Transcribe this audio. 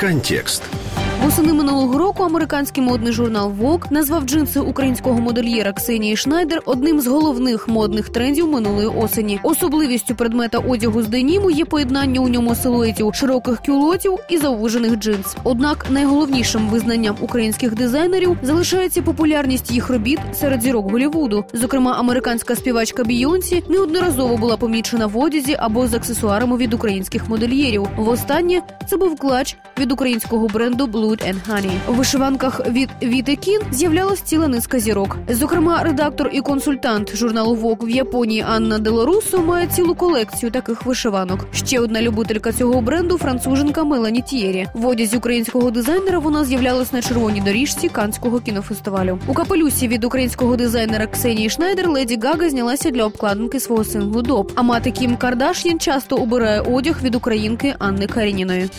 Контекст. Восени минулого року американський модний журнал Vogue назвав джинси українського модельєра Ксенії Шнайдер одним з головних модних трендів минулої осені. Особливістю предмета одягу з деніму є поєднання у ньому силуетів широких кюлотів і зауважених джинс. Однак найголовнішим визнанням українських дизайнерів залишається популярність їх робіт серед зірок Голівуду. Зокрема, американська співачка Бійонсі неодноразово була помічена в одязі або з аксесуарами від українських модельєрів. Востаннє це був клатч від українського бренду Blood and Honey. У вишиванках від Віти Кін з'являлась ціла низка зірок. Зокрема, редактор і консультант журналу Vogue в Японії Анна Делло Руссо має цілу колекцію таких вишиванок. Ще одна любителька цього бренду француженка Мелані Тієрі. В одязі українського дизайнера вона з'являлась на червоній доріжці Канського кінофестивалю. У капелюсі від українського дизайнера Ксенії Шнайдер Леді Гага знялася для обкладинки свого синглу Dope. А мати Кім Кардаш'ян часто обирає одяг від українки Анни Карініної.